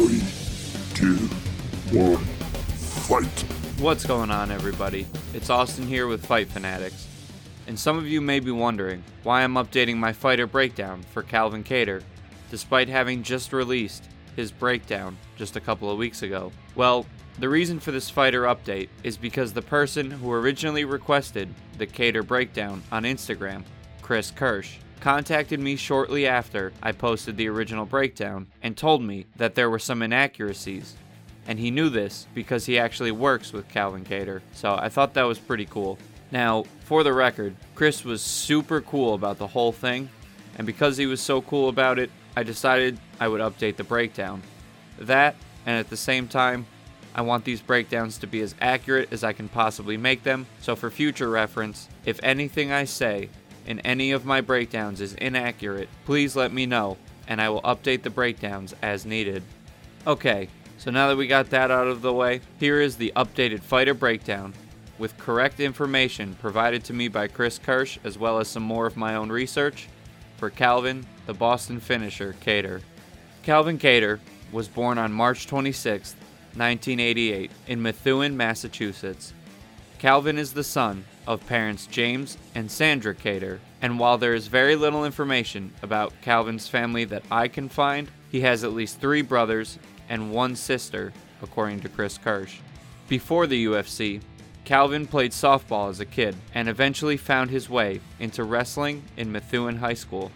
Three, two, one, fight! What's going on, everybody? It's Austin here with Fight Fanatics. And some of you may be wondering why I'm updating my fighter breakdown for Calvin Kattar, despite having just released his breakdown just a couple of weeks ago. Well, the reason for this fighter update is because the person who originally requested the Kattar breakdown on Instagram, Chris Kirsch, contacted me shortly after I posted the original breakdown and told me that there were some inaccuracies. And he knew this because he actually works with Calvin Kattar, so I thought that was pretty cool. Now, for the record, Chris was super cool about the whole thing, and because he was so cool about it, I decided I would update the breakdown. That, and at the same time, I want these breakdowns to be as accurate as I can possibly make them, so for future reference, if anything I say in any of my breakdowns is inaccurate, please let me know, and I will update the breakdowns as needed. Okay, so now that we got that out of the way, here is the updated fighter breakdown with correct information provided to me by Chris Kirsch as well as some more of my own research for Calvin, the Boston finisher, Kattar. Calvin Kattar was born on March 26, 1988, in Methuen, Massachusetts. Calvin is the son of parents James and Sandra Kattar, and while there is very little information about Calvin's family that I can find, he has at least three brothers and one sister, according to Chris Kirsch. Before the UFC, Calvin played softball as a kid and eventually found his way into wrestling in Methuen High School.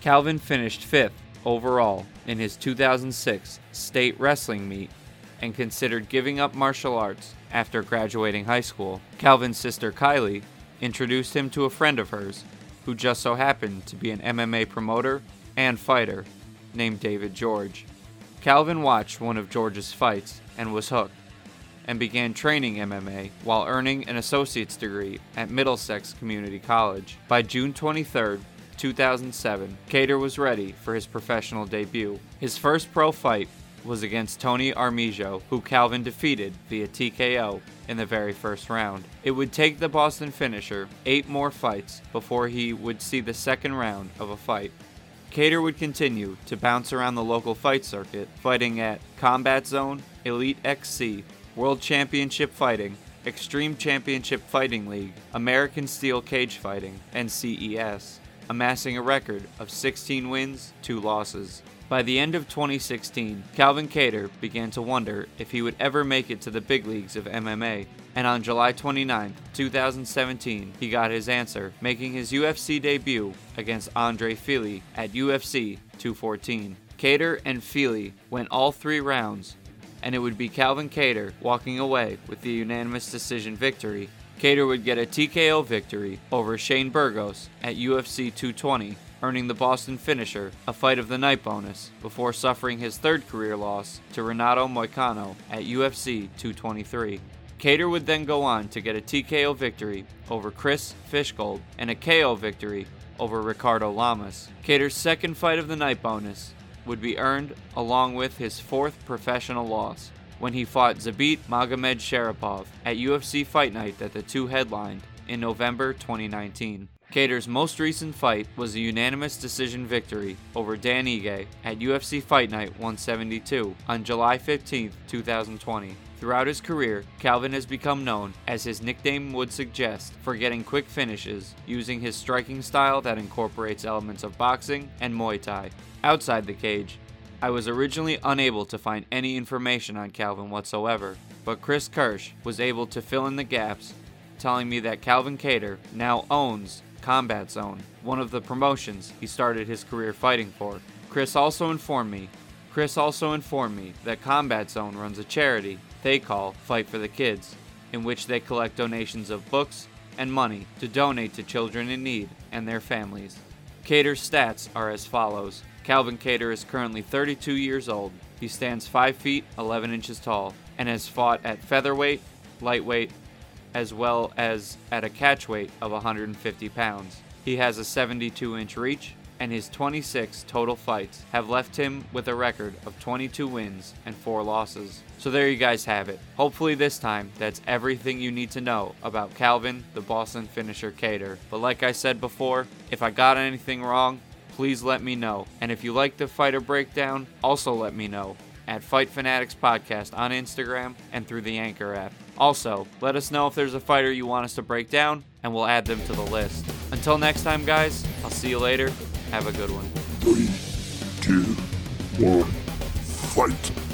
Calvin finished fifth overall in his 2006 state wrestling meet and considered giving up martial arts after graduating high school. Calvin's sister Kylie introduced him to a friend of hers who just so happened to be an MMA promoter and fighter named David George. Calvin watched one of George's fights and was hooked and began training MMA while earning an associate's degree at Middlesex Community College. By June 23, 2007, Kattar was ready for his professional debut. His first pro fight was against Tony Armijo, who Calvin defeated via TKO in the very first round. It would take the Boston finisher eight more fights before he would see the second round of a fight. Kattar would continue to bounce around the local fight circuit, fighting at Combat Zone, Elite XC, World Championship Fighting, Extreme Championship Fighting League, American Steel Cage Fighting, and CES, amassing a record of 16 wins, 2 losses. By the end of 2016, Calvin Kattar began to wonder if he would ever make it to the big leagues of MMA, and on July 29, 2017, he got his answer, making his UFC debut against Andre Fili at UFC 214. Kattar and Fili went all three rounds, and it would be Calvin Kattar walking away with the unanimous decision victory. Kattar would get a TKO victory over Shane Burgos at UFC 220 earning the Boston finisher a fight of the night bonus before suffering his third career loss to Renato Moicano at UFC 223. Kattar would then go on to get a TKO victory over Chris Fishgold and a KO victory over Ricardo Lamas. Kattar's second fight of the night bonus would be earned along with his fourth professional loss when he fought Zabit Magomedsharipov at UFC Fight Night that the two headlined in November 2019. Kattar's most recent fight was a unanimous decision victory over Dan Ige at UFC Fight Night 172 on July 15, 2020. Throughout his career, Calvin has become known, as his nickname would suggest, for getting quick finishes using his striking style that incorporates elements of boxing and Muay Thai. Outside the cage, I was originally unable to find any information on Calvin whatsoever, but Chris Kirsch was able to fill in the gaps, telling me that Calvin Kattar now owns Combat Zone, one of the promotions he started his career fighting for. Chris also informed me Chris also informed me that Combat Zone runs a charity they call Fight for the Kids, in which they collect donations of books and money to donate to children in need and their families. Kattar's stats are as follows. Calvin Kattar is currently 32 years old. He stands 5 feet 11 inches tall and has fought at featherweight, lightweight, as well as at a catch weight of 150 pounds. He has a 72 inch reach, and his 26 total fights have left him with a record of 22 wins and 4 losses. So there you guys have it. Hopefully, this time, that's everything you need to know about Calvin, the Boston finisher Kattar. But like I said before, if I got anything wrong, please let me know. And if you like the fighter breakdown, also let me know. At Fight Fanatics Podcast on Instagram and through the Anchor app. Also, let us know if there's a fighter you want us to break down, and we'll add them to the list. Until next time, guys, I'll see you later. Have a good one. Three, two, one, fight.